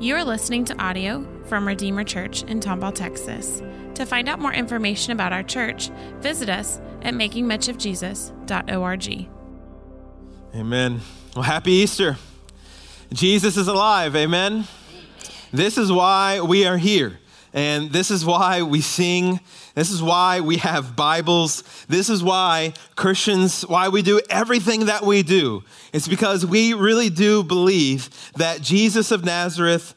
You are listening to audio from Redeemer Church in Tomball, Texas. To find out more information about our church, visit us at makingmuchofjesus.org. Amen. Well, happy Easter. Jesus is alive. Amen. This is why we are here. And this is why we sing. This is why we have Bibles. This is why Christians, why we do everything that we do. It's because we really do believe that Jesus of Nazareth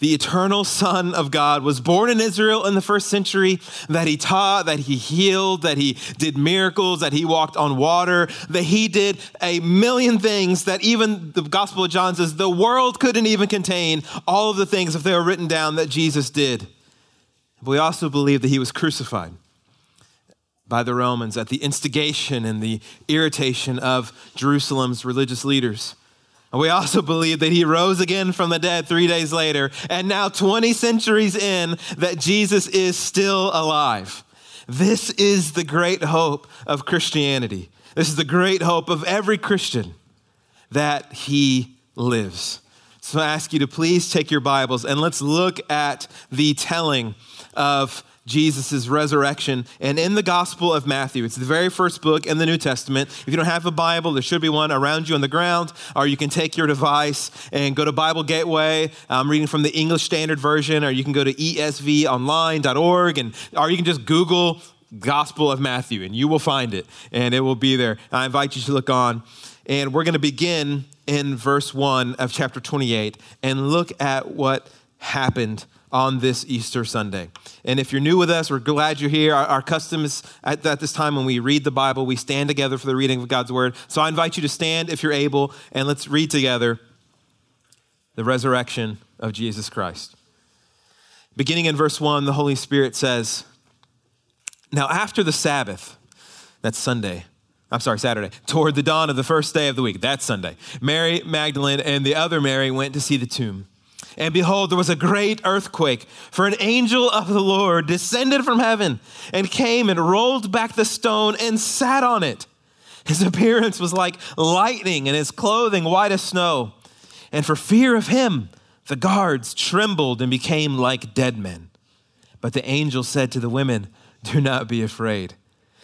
the eternal Son of God, was born in Israel in the first century, that he taught, that he healed, that he did miracles, that he walked on water, that he did a million things that even the Gospel of John says the world couldn't even contain all of the things if they were written down that Jesus did. But we also believe that he was crucified by the Romans at the instigation and the irritation of Jerusalem's religious leaders. And we also believe that he rose again from the dead three days later, and now 20 centuries in, that Jesus is still alive. This is the great hope of Christianity. This is the great hope of every Christian that he lives. So I ask you to please take your Bibles and let's look at the telling of Jesus' resurrection. And in the Gospel of Matthew, it's the very first book in the New Testament. If you don't have a Bible, there should be one around you on the ground, or you can take your device and go to Bible Gateway. I'm reading from the English Standard Version, or you can go to esvonline.org, and, or you can just Google Gospel of Matthew, and you will find it, and it will be there. I invite you to look on. And we're going to begin in verse 1 of chapter 28 and look at what happened on this Easter Sunday. And if you're new with us, we're glad you're here. Our, our custom is at, at, this time when we read the Bible, we stand together for the reading of God's word. So I invite you to stand if you're able, and let's read together the resurrection of Jesus Christ. Beginning in verse 1, the Holy Spirit says, Now after the Sabbath, that's Sunday, I'm sorry, Saturday, toward the dawn of the first day of the week, that's Sunday, Mary Magdalene and the other Mary went to see the tomb. And behold, there was a great earthquake, for an angel of the Lord descended from heaven and came and rolled back the stone and sat on it. His appearance was like lightning, and his clothing white as snow. And for fear of him, the guards trembled and became like dead men. But the angel said to the women, Do not be afraid,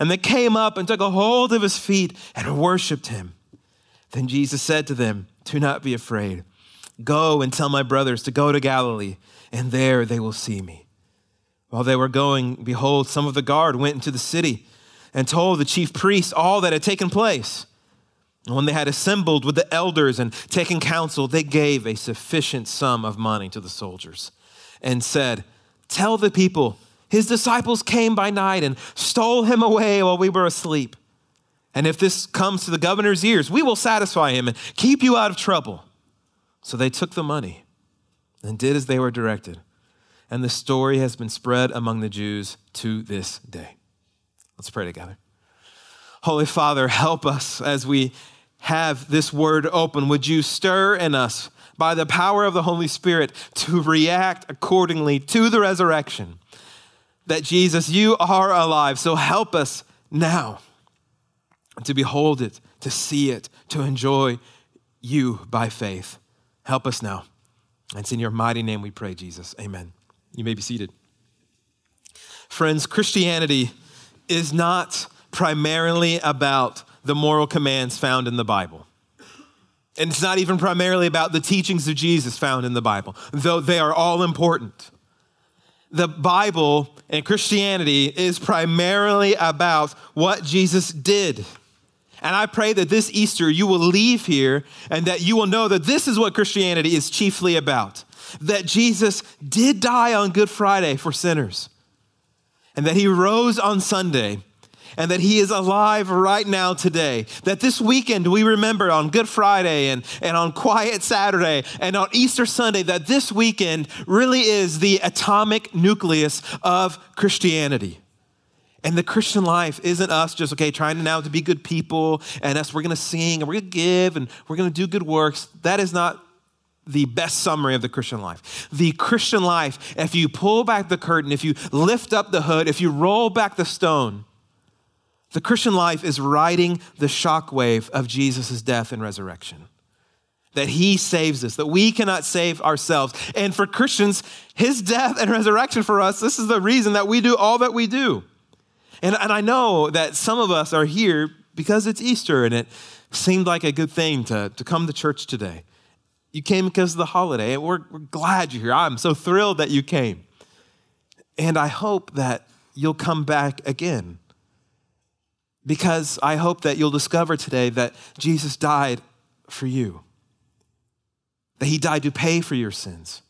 And they came up and took a hold of his feet and worshiped him. Then Jesus said to them, Do not be afraid. Go and tell my brothers to go to Galilee, and there they will see me. While they were going, behold, some of the guard went into the city and told the chief priests all that had taken place. And when they had assembled with the elders and taken counsel, they gave a sufficient sum of money to the soldiers and said, Tell the people, his disciples came by night and stole him away while we were asleep. And if this comes to the governor's ears, we will satisfy him and keep you out of trouble. So they took the money and did as they were directed. And the story has been spread among the Jews to this day. Let's pray together. Holy Father, help us as we have this word open. Would you stir in us by the power of the Holy Spirit to react accordingly to the resurrection? That Jesus, you are alive. So help us now to behold it, to see it, to enjoy you by faith. Help us now. And it's in your mighty name we pray, Jesus. Amen. You may be seated. Friends, Christianity is not primarily about the moral commands found in the Bible. And it's not even primarily about the teachings of Jesus found in the Bible, though they are all important. The Bible and Christianity is primarily about what Jesus did. And I pray that this Easter you will leave here and that you will know that this is what Christianity is chiefly about. That Jesus did die on Good Friday for sinners, and that he rose on Sunday, and that he is alive right now today. That this weekend we remember on Good Friday and, and on Quiet Saturday and on Easter Sunday that this weekend really is the atomic nucleus of Christianity. And the Christian life isn't us just, okay, trying now to be good people and us, we're gonna sing and we're gonna give and we're gonna do good works. That is not the best summary of the Christian life. The Christian life, if you pull back the curtain, if you lift up the hood, if you roll back the stone, the Christian life is riding the shockwave of Jesus' death and resurrection. That he saves us, that we cannot save ourselves. And for Christians, his death and resurrection for us, this is the reason that we do all that we do. And, and I know that some of us are here because it's Easter and it seemed like a good thing to, to come to church today. You came because of the holiday, and we're, we're glad you're here. I'm so thrilled that you came. And I hope that you'll come back again because I hope that you'll discover today that Jesus died for you, that he died to pay for your sins.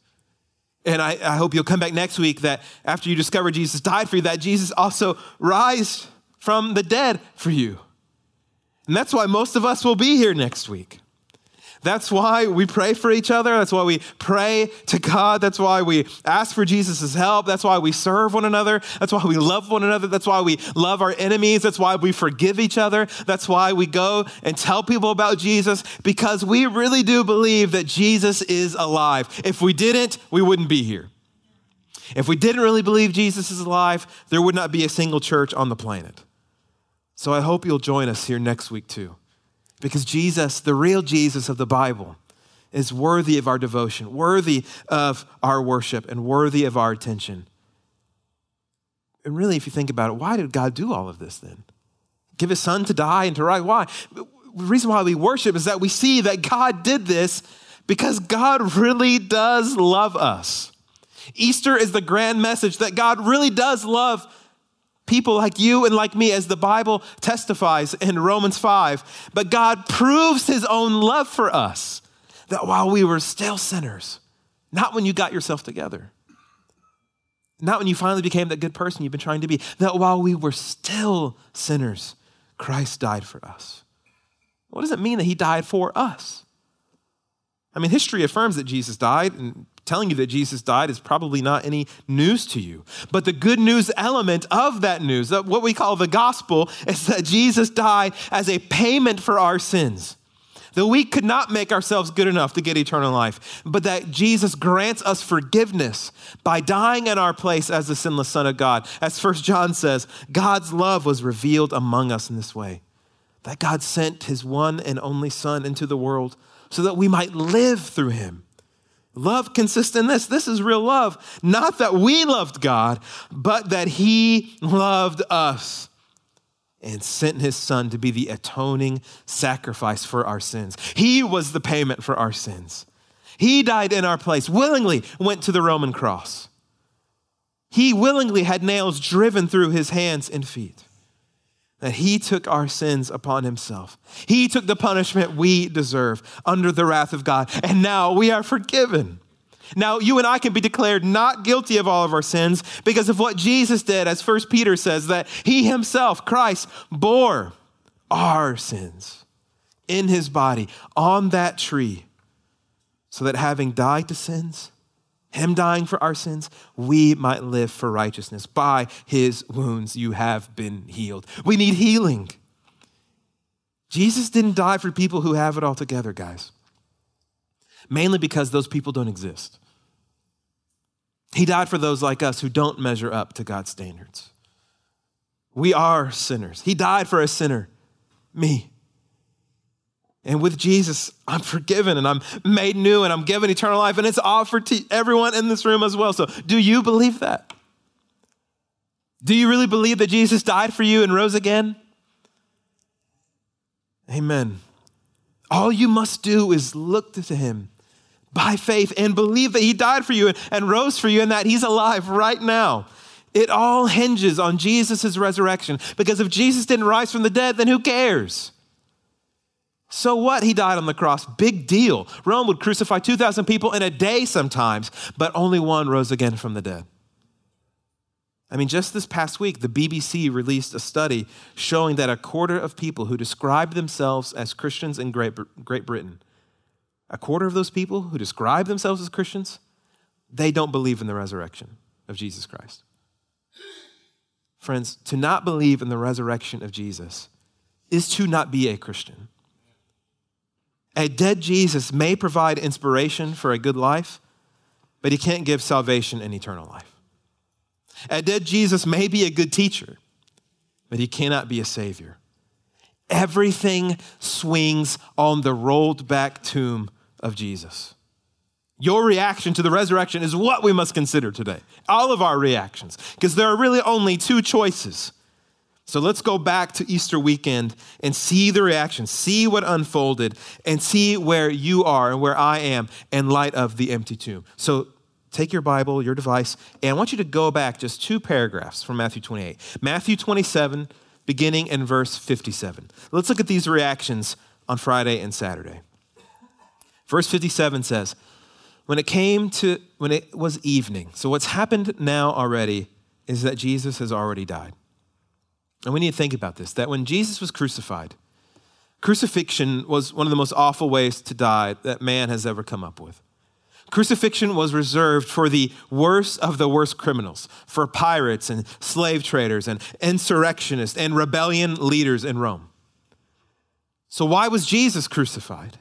And I, I, hope you'll come back next week that after you discover Jesus died for you, that Jesus also rise from the dead for you. And that's why most of us will be here next week. That's why we pray for each other. That's why we pray to God. That's why we ask for Jesus' help. That's why we serve one another. That's why we love one another. That's why we love our enemies. That's why we forgive each other. That's why we go and tell people about Jesus because we really do believe that Jesus is alive. If we didn't, we wouldn't be here. If we didn't really believe Jesus is alive, there would not be a single church on the planet. So I hope you'll join us here next week too. Because Jesus, the real Jesus of the Bible, is worthy of our devotion, worthy of our worship, and worthy of our attention. And really, if you think about it, why did God do all of this then? Give his son to die and to rise. Why? The reason why we worship is that we see that God did this because God really does love us. Easter is the grand message that God really does love people like you and like me, as the Bible testifies in Romans 5. But God proves his own love for us that while we were still sinners, not when you got yourself together, not when you finally became that good person you've been trying to be, that while we were still sinners, Christ died for us. What does it mean that he died for us? I mean, history affirms that Jesus died, and telling you that Jesus died is probably not any news to you. But the good news element of that news, what we call the gospel, is that Jesus died as a payment for our sins. That we could not make ourselves good enough to get eternal life, but that Jesus grants us forgiveness by dying in our place as the sinless Son of God. As First John says, God's love was revealed among us in this way that God sent his one and only Son into the world so that we might live through him. Love consists in this. This is real love. Not that we loved God, but that He loved us and sent His Son to be the atoning sacrifice for our sins. He was the payment for our sins. He died in our place, willingly went to the Roman cross. He willingly had nails driven through His hands and feet that he took our sins upon himself. He took the punishment we deserve under the wrath of God, and now we are forgiven. Now, you and I can be declared not guilty of all of our sins because of what Jesus did, as First Peter says, that he himself, Christ, bore our sins in his body on that tree, so that having died to sins, him dying for our sins, we might live for righteousness. By his wounds, you have been healed. We need healing. Jesus didn't die for people who have it all together, guys, mainly because those people don't exist. He died for those like us who don't measure up to God's standards. We are sinners. He died for a sinner, me. And with Jesus, I'm forgiven and I'm made new and I'm given eternal life, and it's offered to everyone in this room as well. So, do you believe that? Do you really believe that Jesus died for you and rose again? Amen. All you must do is look to him by faith and believe that he died for you and rose for you and that he's alive right now. It all hinges on Jesus' resurrection because if Jesus didn't rise from the dead, then who cares? So what? He died on the cross. Big deal. Rome would crucify 2,000 people in a day sometimes, but only one rose again from the dead. I mean, just this past week, the BBC released a study showing that a quarter of people who describe themselves as Christians in Great, Great Britain, a quarter of those people who describe themselves as Christians, they don't believe in the resurrection of Jesus Christ. Friends, to not believe in the resurrection of Jesus is to not be a Christian. A dead Jesus may provide inspiration for a good life, but he can't give salvation and eternal life. A dead Jesus may be a good teacher, but he cannot be a savior. Everything swings on the rolled back tomb of Jesus. Your reaction to the resurrection is what we must consider today. All of our reactions, because there are really only two choices. So let's go back to Easter weekend and see the reaction, see what unfolded, and see where you are and where I am in light of the empty tomb. So take your Bible, your device, and I want you to go back just two paragraphs from Matthew 28. Matthew 27, beginning in verse 57. Let's look at these reactions on Friday and Saturday. Verse 57 says, when it came to, when it was evening, so what's happened now already is that Jesus has already died. And we need to think about this that when Jesus was crucified, crucifixion was one of the most awful ways to die that man has ever come up with. Crucifixion was reserved for the worst of the worst criminals, for pirates and slave traders and insurrectionists and rebellion leaders in Rome. So, why was Jesus crucified?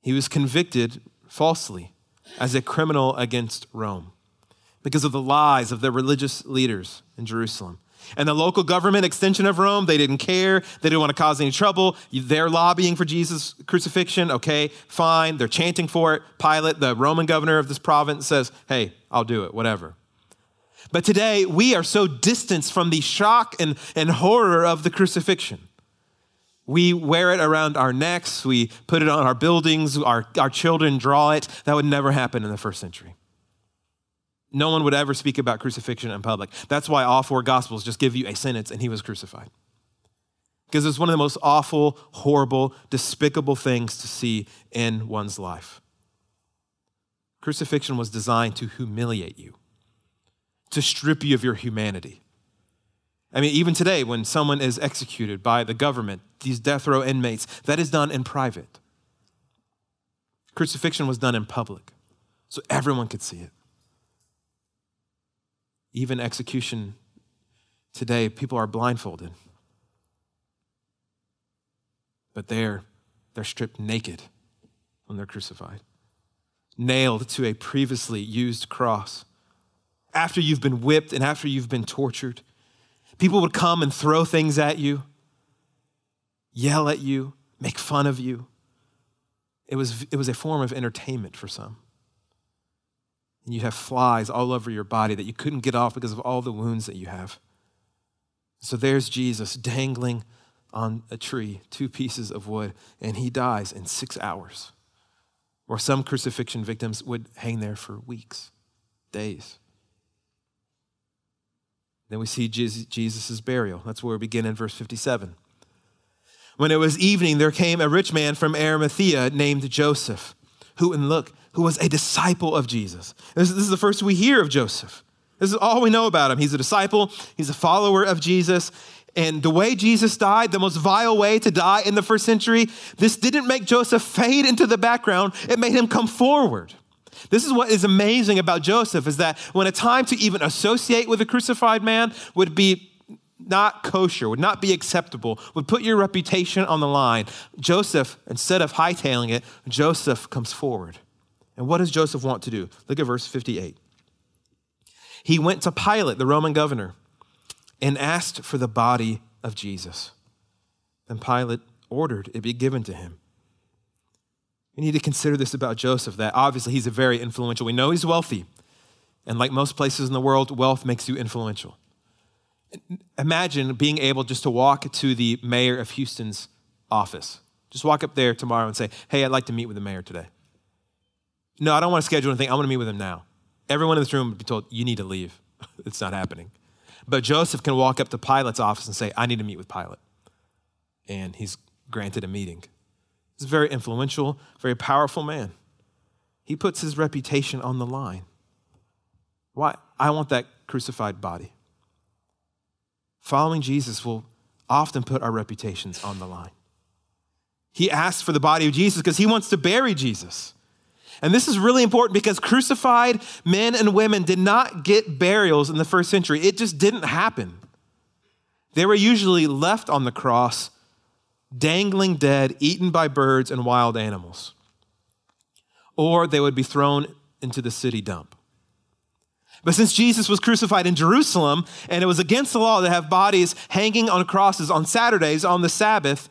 He was convicted falsely as a criminal against Rome because of the lies of the religious leaders in Jerusalem. And the local government extension of Rome, they didn't care. They didn't want to cause any trouble. They're lobbying for Jesus' crucifixion. Okay, fine. They're chanting for it. Pilate, the Roman governor of this province, says, hey, I'll do it, whatever. But today, we are so distanced from the shock and, and horror of the crucifixion. We wear it around our necks, we put it on our buildings, our, our children draw it. That would never happen in the first century. No one would ever speak about crucifixion in public. That's why all four gospels just give you a sentence and he was crucified. Because it's one of the most awful, horrible, despicable things to see in one's life. Crucifixion was designed to humiliate you, to strip you of your humanity. I mean, even today, when someone is executed by the government, these death row inmates, that is done in private. Crucifixion was done in public, so everyone could see it. Even execution today, people are blindfolded. But they're, they're stripped naked when they're crucified, nailed to a previously used cross. After you've been whipped and after you've been tortured, People would come and throw things at you, yell at you, make fun of you. It was, it was a form of entertainment for some. And you have flies all over your body that you couldn't get off because of all the wounds that you have. So there's Jesus dangling on a tree, two pieces of wood, and he dies in six hours. Or some crucifixion victims would hang there for weeks, days. Then we see Jesus' burial. That's where we begin in verse 57. When it was evening, there came a rich man from Arimathea named Joseph, who, and look, who was a disciple of Jesus. This, this is the first we hear of Joseph. This is all we know about him. He's a disciple, he's a follower of Jesus. And the way Jesus died, the most vile way to die in the first century, this didn't make Joseph fade into the background, it made him come forward. This is what is amazing about Joseph is that when a time to even associate with a crucified man would be not kosher, would not be acceptable, would put your reputation on the line, Joseph, instead of hightailing it, Joseph comes forward. And what does Joseph want to do? Look at verse 58. He went to Pilate, the Roman governor, and asked for the body of Jesus. Then Pilate ordered it be given to him. We need to consider this about Joseph that obviously he's a very influential. We know he's wealthy. And like most places in the world, wealth makes you influential. Imagine being able just to walk to the mayor of Houston's office. Just walk up there tomorrow and say, Hey, I'd like to meet with the mayor today. No, I don't want to schedule anything. I want to meet with him now. Everyone in this room would be told, You need to leave. it's not happening. But Joseph can walk up to Pilate's office and say, I need to meet with Pilate. And he's granted a meeting. He's a very influential, very powerful man. He puts his reputation on the line. Why? I want that crucified body. Following Jesus will often put our reputations on the line. He asks for the body of Jesus because he wants to bury Jesus. And this is really important because crucified men and women did not get burials in the first century. It just didn't happen. They were usually left on the cross, dangling dead, eaten by birds and wild animals. Or they would be thrown into the city dump. But since Jesus was crucified in Jerusalem and it was against the law to have bodies hanging on crosses on Saturdays on the Sabbath,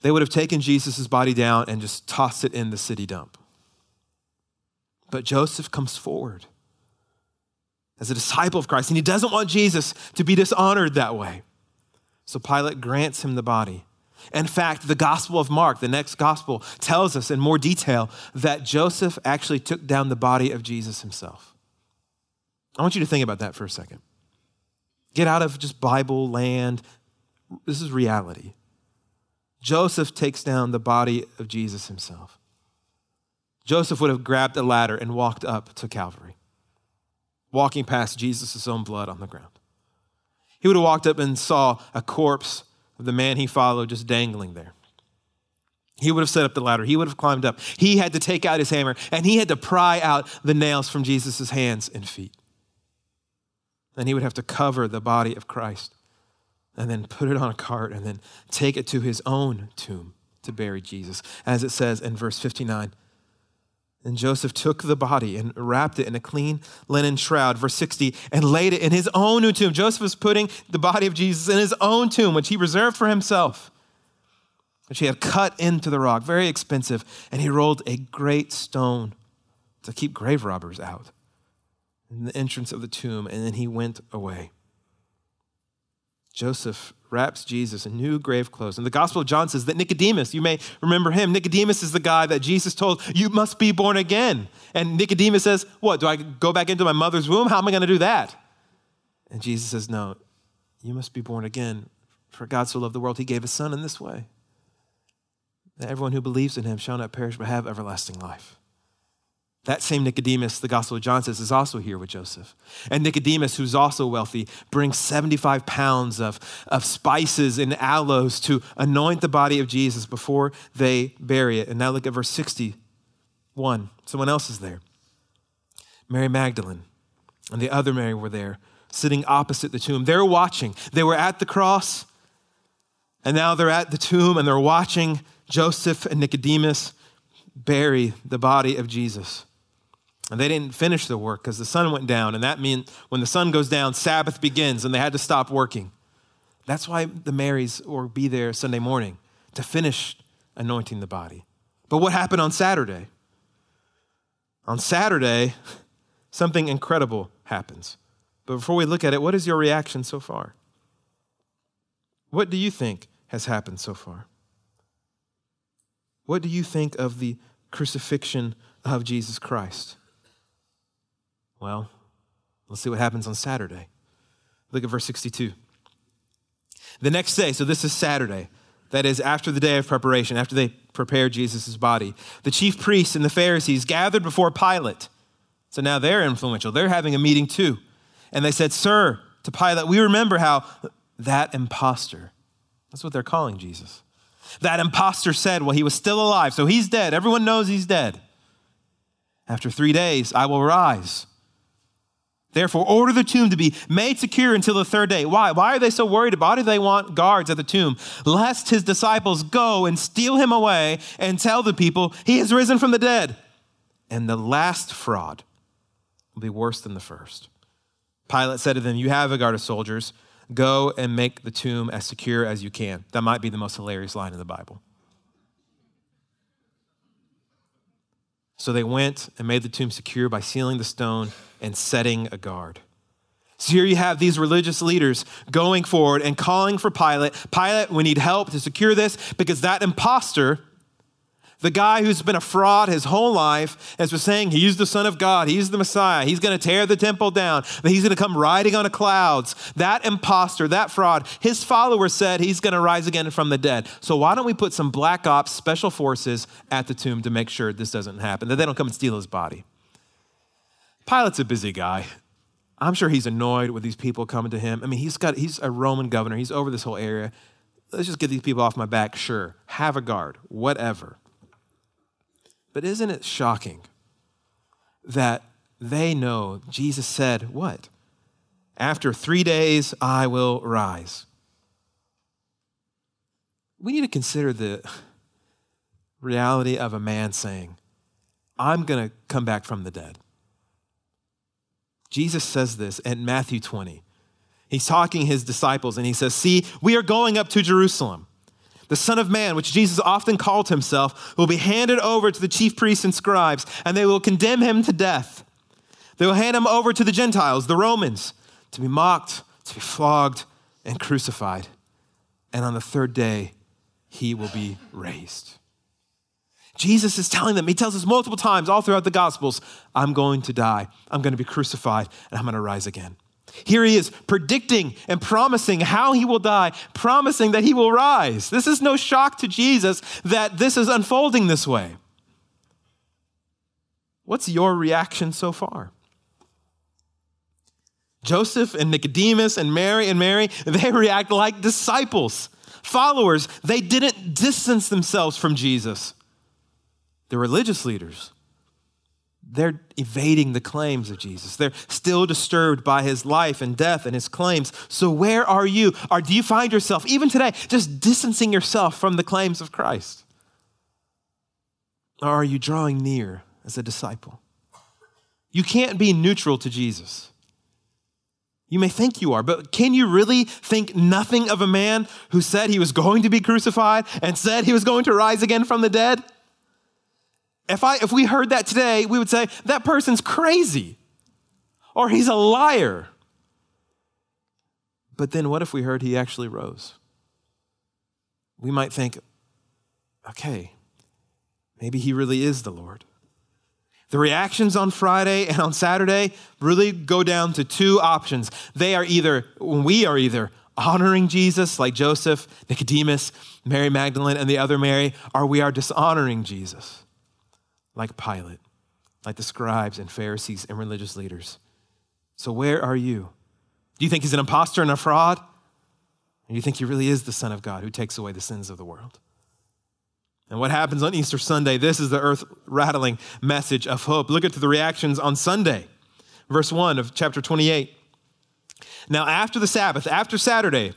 they would have taken Jesus' body down and just tossed it in the city dump. But Joseph comes forward as a disciple of Christ, and he doesn't want Jesus to be dishonored that way. So Pilate grants him the body. In fact, the Gospel of Mark, the next Gospel, tells us in more detail that Joseph actually took down the body of Jesus himself. I want you to think about that for a second. Get out of just Bible land. This is reality. Joseph takes down the body of Jesus himself. Joseph would have grabbed a ladder and walked up to Calvary, walking past Jesus' own blood on the ground. He would have walked up and saw a corpse of the man he followed just dangling there. He would have set up the ladder. He would have climbed up. He had to take out his hammer and he had to pry out the nails from Jesus' hands and feet. Then he would have to cover the body of Christ and then put it on a cart and then take it to his own tomb to bury Jesus, as it says in verse 59. And Joseph took the body and wrapped it in a clean linen shroud, verse 60, and laid it in his own new tomb. Joseph was putting the body of Jesus in his own tomb, which he reserved for himself, which he had cut into the rock, very expensive. And he rolled a great stone to keep grave robbers out in the entrance of the tomb, and then he went away. Joseph wraps Jesus in new grave clothes. And the Gospel of John says that Nicodemus, you may remember him, Nicodemus is the guy that Jesus told, You must be born again. And Nicodemus says, What, do I go back into my mother's womb? How am I going to do that? And Jesus says, No, you must be born again. For God so loved the world, he gave his son in this way that everyone who believes in him shall not perish but have everlasting life. That same Nicodemus, the Gospel of John says, is also here with Joseph. And Nicodemus, who's also wealthy, brings 75 pounds of, of spices and aloes to anoint the body of Jesus before they bury it. And now look at verse 61. Someone else is there. Mary Magdalene and the other Mary were there, sitting opposite the tomb. They're watching. They were at the cross, and now they're at the tomb, and they're watching Joseph and Nicodemus bury the body of Jesus. And they didn't finish the work because the sun went down. And that meant when the sun goes down, Sabbath begins and they had to stop working. That's why the Marys will be there Sunday morning to finish anointing the body. But what happened on Saturday? On Saturday, something incredible happens. But before we look at it, what is your reaction so far? What do you think has happened so far? What do you think of the crucifixion of Jesus Christ? Well, let's see what happens on Saturday. Look at verse 62. The next day, so this is Saturday, that is after the day of preparation, after they prepared Jesus' body, the chief priests and the Pharisees gathered before Pilate. So now they're influential. They're having a meeting too. And they said, Sir, to Pilate, we remember how that impostor, that's what they're calling Jesus. That impostor said, Well, he was still alive, so he's dead. Everyone knows he's dead. After three days, I will rise. Therefore, order the tomb to be made secure until the third day. Why? Why are they so worried about it? They want guards at the tomb, lest his disciples go and steal him away and tell the people he has risen from the dead. And the last fraud will be worse than the first. Pilate said to them, You have a guard of soldiers. Go and make the tomb as secure as you can. That might be the most hilarious line in the Bible. So they went and made the tomb secure by sealing the stone and setting a guard. So here you have these religious leaders going forward and calling for Pilate. Pilate, we need help to secure this because that impostor the guy who's been a fraud his whole life has been saying he's the Son of God, he's the Messiah, he's going to tear the temple down, that he's going to come riding on a clouds. That impostor, that fraud, his followers said he's going to rise again from the dead. So why don't we put some black ops, special forces at the tomb to make sure this doesn't happen, that they don't come and steal his body? Pilate's a busy guy. I'm sure he's annoyed with these people coming to him. I mean, he's got he's a Roman governor. He's over this whole area. Let's just get these people off my back. Sure. Have a guard. Whatever. But isn't it shocking that they know Jesus said, What? After three days, I will rise. We need to consider the reality of a man saying, I'm going to come back from the dead. Jesus says this in Matthew 20. He's talking his disciples and he says, See, we are going up to Jerusalem. The Son of Man, which Jesus often called himself, will be handed over to the chief priests and scribes, and they will condemn him to death. They will hand him over to the Gentiles, the Romans, to be mocked, to be flogged, and crucified. And on the third day, he will be raised. Jesus is telling them, he tells us multiple times all throughout the Gospels, I'm going to die, I'm going to be crucified, and I'm going to rise again. Here he is predicting and promising how he will die, promising that he will rise. This is no shock to Jesus that this is unfolding this way. What's your reaction so far? Joseph and Nicodemus and Mary and Mary, they react like disciples, followers. They didn't distance themselves from Jesus the religious leaders, they're evading the claims of Jesus. They're still disturbed by his life and death and his claims. So, where are you? Or do you find yourself, even today, just distancing yourself from the claims of Christ? Or are you drawing near as a disciple? You can't be neutral to Jesus. You may think you are, but can you really think nothing of a man who said he was going to be crucified and said he was going to rise again from the dead? If, I, if we heard that today, we would say, that person's crazy or he's a liar. But then what if we heard he actually rose? We might think, okay, maybe he really is the Lord. The reactions on Friday and on Saturday really go down to two options. They are either, we are either honoring Jesus like Joseph, Nicodemus, Mary Magdalene, and the other Mary, or we are dishonoring Jesus like Pilate, like the scribes and Pharisees and religious leaders. So, where are you? Do you think he's an impostor and a fraud? Do you think he really is the Son of God who takes away the sins of the world? And what happens on Easter Sunday? This is the earth rattling message of hope. Look at the reactions on Sunday, verse 1 of chapter 28. Now, after the Sabbath, after Saturday,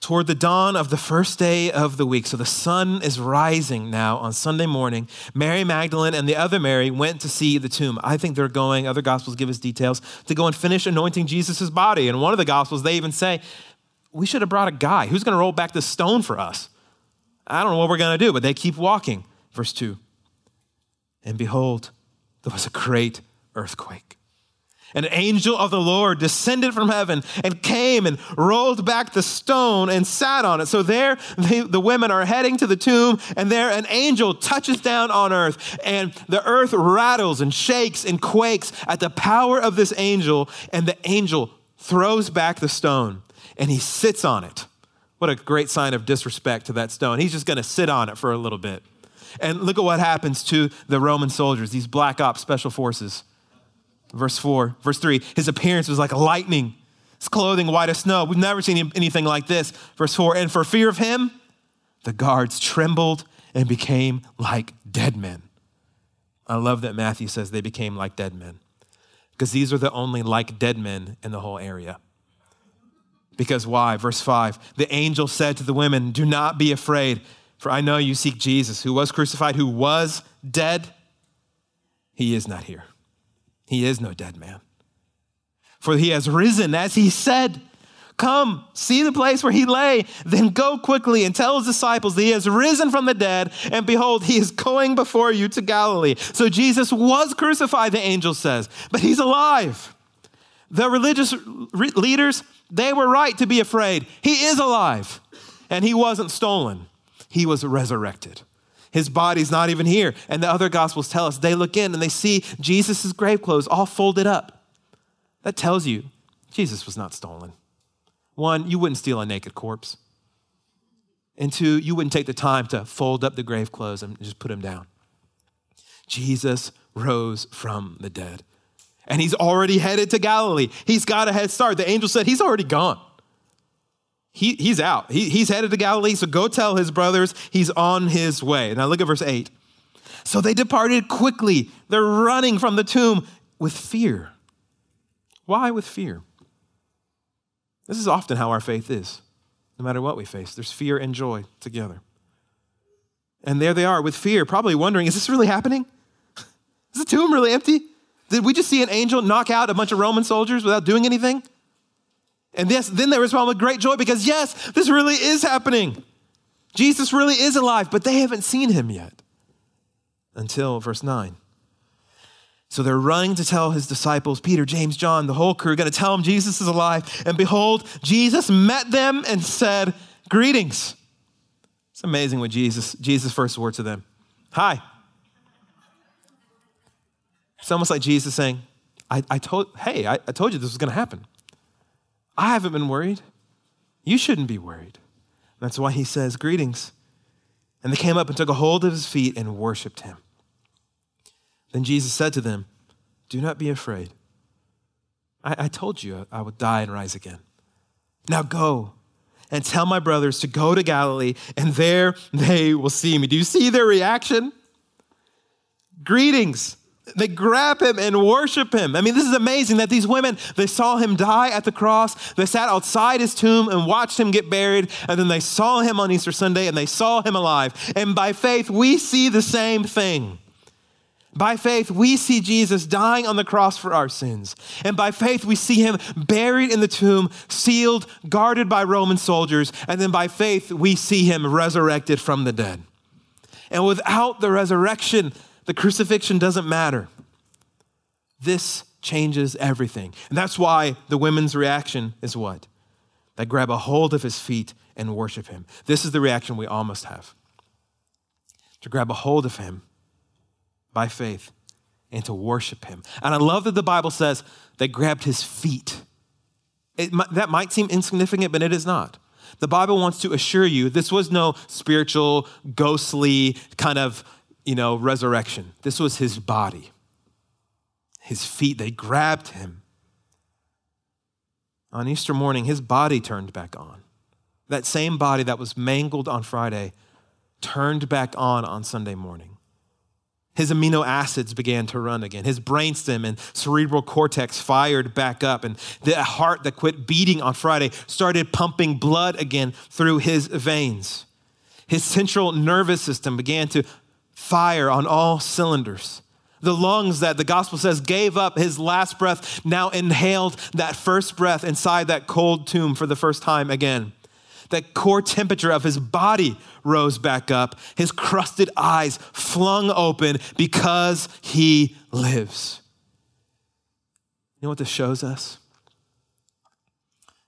toward the dawn of the first day of the week. So the sun is rising now on Sunday morning. Mary Magdalene and the other Mary went to see the tomb. I think they're going, other gospels give us details, to go and finish anointing Jesus' body. And one of the gospels, they even say, we should have brought a guy. Who's going to roll back the stone for us? I don't know what we're going to do, but they keep walking. Verse 2. And behold, there was a great earthquake an angel of the Lord descended from heaven and came and rolled back the stone and sat on it. So there they, the women are heading to the tomb, and there an angel touches down on earth, and the earth rattles and shakes and quakes at the power of this angel, and the angel throws back the stone and he sits on it. What a great sign of disrespect to that stone. He's just going to sit on it for a little bit. And look at what happens to the Roman soldiers, these black ops special forces. Verse 4, verse 3, his appearance was like lightning, his clothing white as snow. We've never seen anything like this. Verse 4, and for fear of him, the guards trembled and became like dead men. I love that Matthew says they became like dead men because these are the only like dead men in the whole area. Because why? Verse 5 The angel said to the women, Do not be afraid, for I know you seek Jesus, who was crucified, who was dead. He is not here. He is no dead man. For he has risen, as he said. Come, see the place where he lay, then go quickly and tell his disciples that he has risen from the dead, and behold, he is going before you to Galilee. So Jesus was crucified, the angel says, but he's alive. The religious re- leaders, they were right to be afraid. He is alive, and he wasn't stolen, he was resurrected. His body's not even here. And the other gospels tell us they look in and they see Jesus' grave clothes all folded up. That tells you Jesus was not stolen. One, you wouldn't steal a naked corpse. And two, you wouldn't take the time to fold up the grave clothes and just put them down. Jesus rose from the dead. And he's already headed to Galilee. He's got a head start. The angel said he's already gone. He, he's out. He, he's headed to Galilee, so go tell his brothers he's on his way. Now look at verse 8. So they departed quickly. They're running from the tomb with fear. Why with fear? This is often how our faith is. No matter what we face, there's fear and joy together. And there they are with fear, probably wondering is this really happening? Is the tomb really empty? Did we just see an angel knock out a bunch of Roman soldiers without doing anything? And yes, then they respond with great joy because, yes, this really is happening. Jesus really is alive, but they haven't seen him yet until verse 9. So they're running to tell his disciples, Peter, James, John, the whole crew, are going to tell them Jesus is alive. And behold, Jesus met them and said, Greetings. It's amazing what Jesus, Jesus' first word to them. Hi. It's almost like Jesus saying, I, I told, hey, I, I told you this was going to happen. I haven't been worried. You shouldn't be worried. That's why he says, Greetings. And they came up and took a hold of his feet and worshiped him. Then Jesus said to them, Do not be afraid. I, I told you I would die and rise again. Now go and tell my brothers to go to Galilee, and there they will see me. Do you see their reaction? Greetings. They grab him and worship him. I mean, this is amazing that these women, they saw him die at the cross. They sat outside his tomb and watched him get buried. And then they saw him on Easter Sunday and they saw him alive. And by faith, we see the same thing. By faith, we see Jesus dying on the cross for our sins. And by faith, we see him buried in the tomb, sealed, guarded by Roman soldiers. And then by faith, we see him resurrected from the dead. And without the resurrection, the crucifixion doesn't matter. This changes everything. And that's why the women's reaction is what? They grab a hold of his feet and worship him. This is the reaction we all must have to grab a hold of him by faith and to worship him. And I love that the Bible says they grabbed his feet. It, that might seem insignificant, but it is not. The Bible wants to assure you this was no spiritual, ghostly kind of you know, resurrection. This was his body. His feet, they grabbed him. On Easter morning, his body turned back on. That same body that was mangled on Friday turned back on on Sunday morning. His amino acids began to run again. His brainstem and cerebral cortex fired back up, and the heart that quit beating on Friday started pumping blood again through his veins. His central nervous system began to fire on all cylinders. The lungs that the gospel says gave up his last breath now inhaled that first breath inside that cold tomb for the first time again. That core temperature of his body rose back up, his crusted eyes flung open because he lives. You know what this shows us?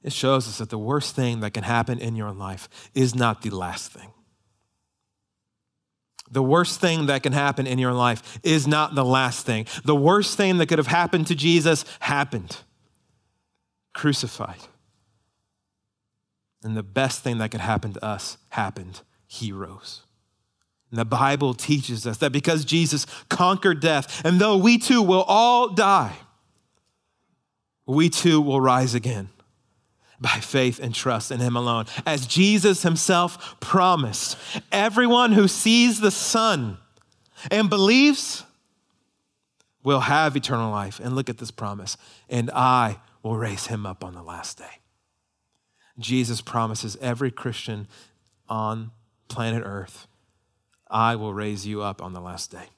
It shows us that the worst thing that can happen in your life is not the last thing. The worst thing that can happen in your life is not the last thing. The worst thing that could have happened to Jesus happened crucified. And the best thing that could happen to us happened. He rose. And the Bible teaches us that because Jesus conquered death, and though we too will all die, we too will rise again by faith and trust in Him alone. As Jesus Himself promised, everyone who sees the Son and believes will have eternal life. And look at this promise and I will raise him up on the last day. Jesus promises every Christian on planet Earth, I will raise you up on the last day.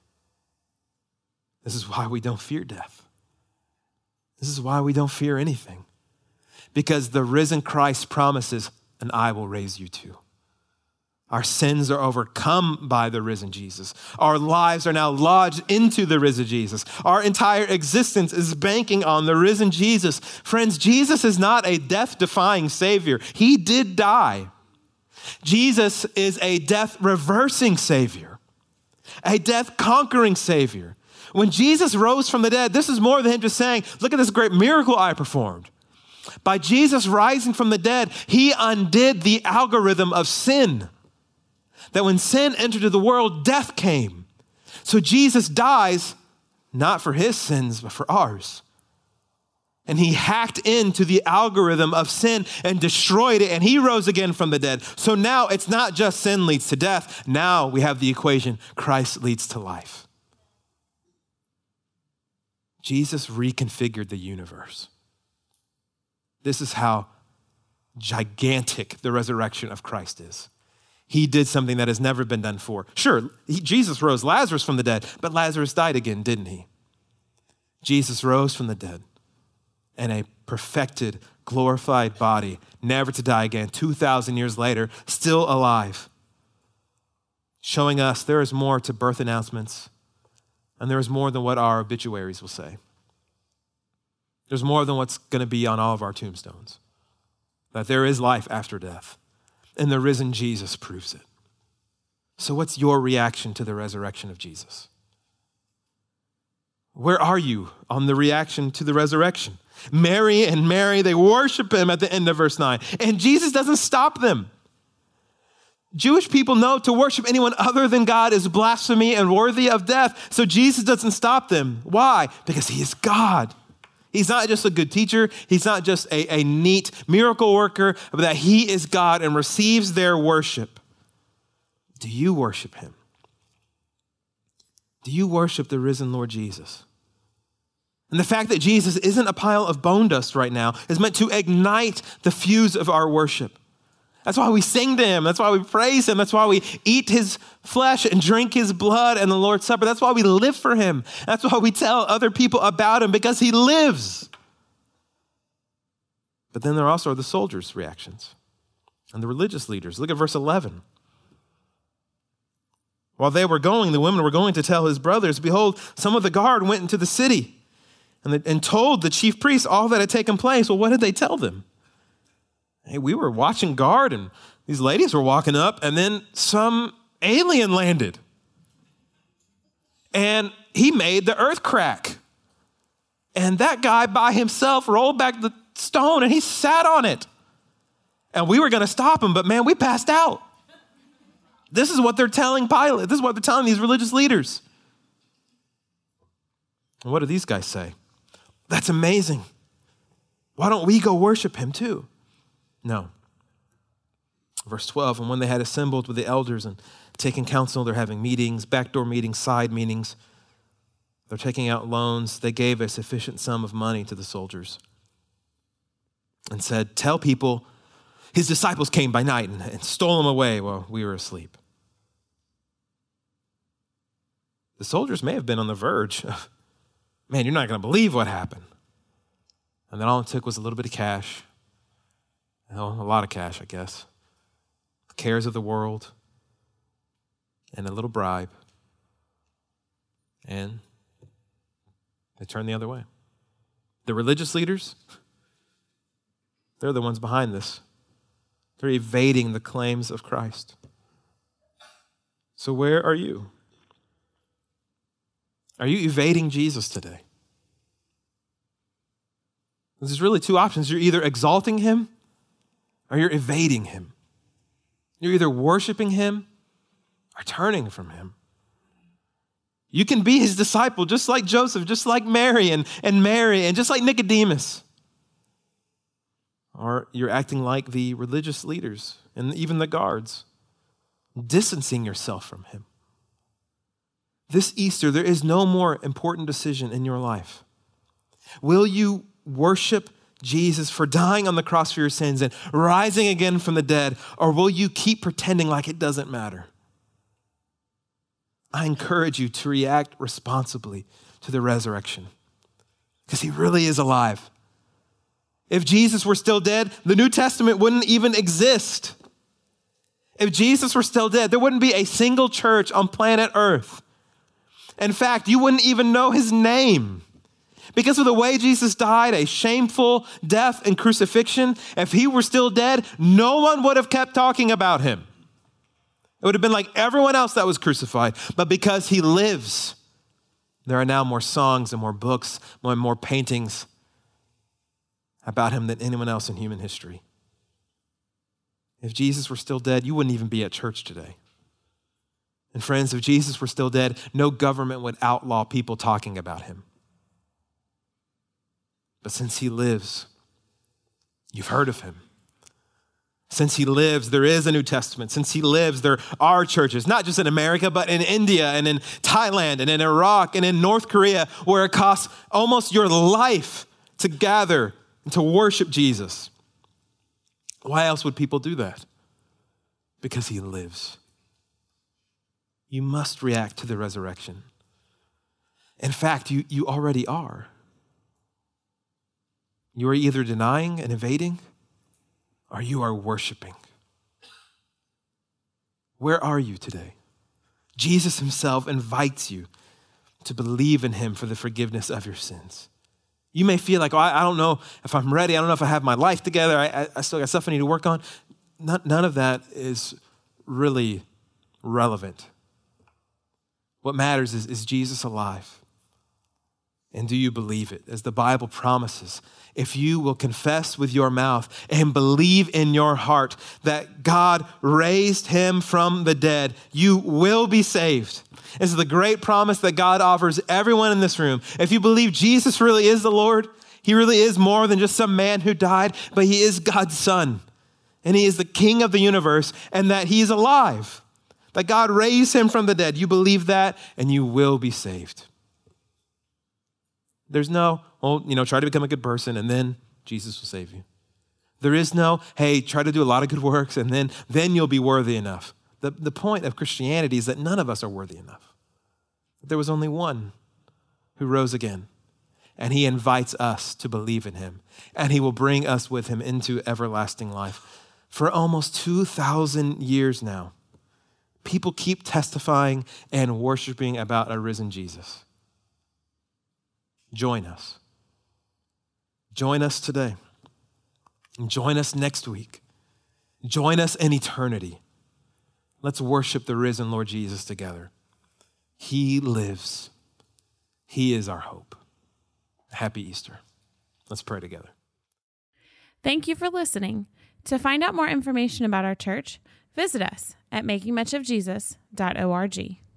This is why we don't fear death. This is why we don't fear anything because the risen Christ promises, and I will raise you too. Our sins are overcome by the risen Jesus. Our lives are now lodged into the risen Jesus. Our entire existence is banking on the risen Jesus. Friends, Jesus is not a death defying Savior. He did die. Jesus is a death reversing Savior, a death conquering Savior. When Jesus rose from the dead, this is more than him just saying, Look at this great miracle I performed. By Jesus rising from the dead, he undid the algorithm of sin. That when sin entered the world, death came. So Jesus dies not for his sins, but for ours. And he hacked into the algorithm of sin and destroyed it, and he rose again from the dead. So now it's not just sin leads to death. Now we have the equation Christ leads to life. Jesus reconfigured the universe. This is how gigantic the resurrection of Christ is. He did something that has never been done before. Sure, he, Jesus rose Lazarus from the dead, but Lazarus died again, didn't he? Jesus rose from the dead and a perfected, glorified body, never to die again, 2,000 years later, still alive, showing us there is more to birth announcements and there is more than what our obituaries will say. There's more than what's going to be on all of our tombstones. That there is life after death. And the risen Jesus proves it. So, what's your reaction to the resurrection of Jesus? Where are you on the reaction to the resurrection? Mary and Mary, they worship him at the end of verse 9. And Jesus doesn't stop them. Jewish people know to worship anyone other than God is blasphemy and worthy of death. So Jesus doesn't stop them. Why? Because he is God. He's not just a good teacher, he's not just a, a neat miracle worker, but that he is God and receives their worship. Do you worship him? Do you worship the risen Lord Jesus? And the fact that Jesus isn't a pile of bone dust right now is meant to ignite the fuse of our worship. That's why we sing to him. That's why we praise him. That's why we eat his flesh and drink his blood and the Lord's Supper. That's why we live for him. That's why we tell other people about him because he lives. But then there also are the soldiers' reactions and the religious leaders. Look at verse 11. While they were going, the women were going to tell his brothers, Behold, some of the guard went into the city and, the, and told the chief priests all that had taken place. Well, what did they tell them? Hey, we were watching guard and these ladies were walking up, and then some alien landed. And he made the earth crack. And that guy by himself rolled back the stone and he sat on it. And we were going to stop him, but man, we passed out. This is what they're telling Pilate. This is what they're telling these religious leaders. What do these guys say? That's amazing. Why don't we go worship him too? No. Verse 12, and when they had assembled with the elders and taken counsel, they're having meetings, backdoor meetings, side meetings. They're taking out loans. They gave a sufficient sum of money to the soldiers and said, Tell people his disciples came by night and, and stole him away while we were asleep. The soldiers may have been on the verge of, man, you're not going to believe what happened. And then all it took was a little bit of cash well, a lot of cash, I guess. The cares of the world and a little bribe. And they turn the other way. The religious leaders, they're the ones behind this. They're evading the claims of Christ. So, where are you? Are you evading Jesus today? There's really two options. You're either exalting him or you're evading him. You're either worshiping him or turning from him. You can be his disciple just like Joseph, just like Mary and, and Mary, and just like Nicodemus. Or you're acting like the religious leaders and even the guards, distancing yourself from him. This Easter, there is no more important decision in your life. Will you worship Jesus for dying on the cross for your sins and rising again from the dead, or will you keep pretending like it doesn't matter? I encourage you to react responsibly to the resurrection because he really is alive. If Jesus were still dead, the New Testament wouldn't even exist. If Jesus were still dead, there wouldn't be a single church on planet Earth. In fact, you wouldn't even know his name. Because of the way Jesus died, a shameful death and crucifixion, if he were still dead, no one would have kept talking about him. It would have been like everyone else that was crucified. But because he lives, there are now more songs and more books, more and more paintings about him than anyone else in human history. If Jesus were still dead, you wouldn't even be at church today. And friends, if Jesus were still dead, no government would outlaw people talking about him. But since he lives, you've heard of him. Since he lives, there is a New Testament. Since he lives, there are churches, not just in America, but in India and in Thailand and in Iraq and in North Korea, where it costs almost your life to gather and to worship Jesus. Why else would people do that? Because he lives. You must react to the resurrection. In fact, you, you already are. You are either denying and evading or you are worshiping. Where are you today? Jesus himself invites you to believe in him for the forgiveness of your sins. You may feel like, oh, I, don't know if I'm ready. I don't know if I have my life together. I, I, I still got stuff I need to work on. None, none of that is really relevant. What matters is, is Jesus alive? And do you believe it? As the Bible promises, if you will confess with your mouth and believe in your heart that God raised him from the dead, you will be saved. This is the great promise that God offers everyone in this room. If you believe Jesus really is the Lord, he really is more than just some man who died, but he is God's son. And he is the king of the universe, and that he is alive. That God raised him from the dead. You believe that, and you will be saved. There's no, well, you know, try to become a good person and then Jesus will save you. There is no, hey, try to do a lot of good works and then, then you'll be worthy enough. The, the point of Christianity is that none of us are worthy enough. There was only one who rose again, and he invites us to believe in him, and he will bring us with him into everlasting life. For almost 2,000 years now, people keep testifying and worshiping about a risen Jesus. Join us. Join us today. Join us next week. Join us in eternity. Let's worship the risen Lord Jesus together. He lives, He is our hope. Happy Easter. Let's pray together. Thank you for listening. To find out more information about our church, visit us at makingmuchofjesus.org.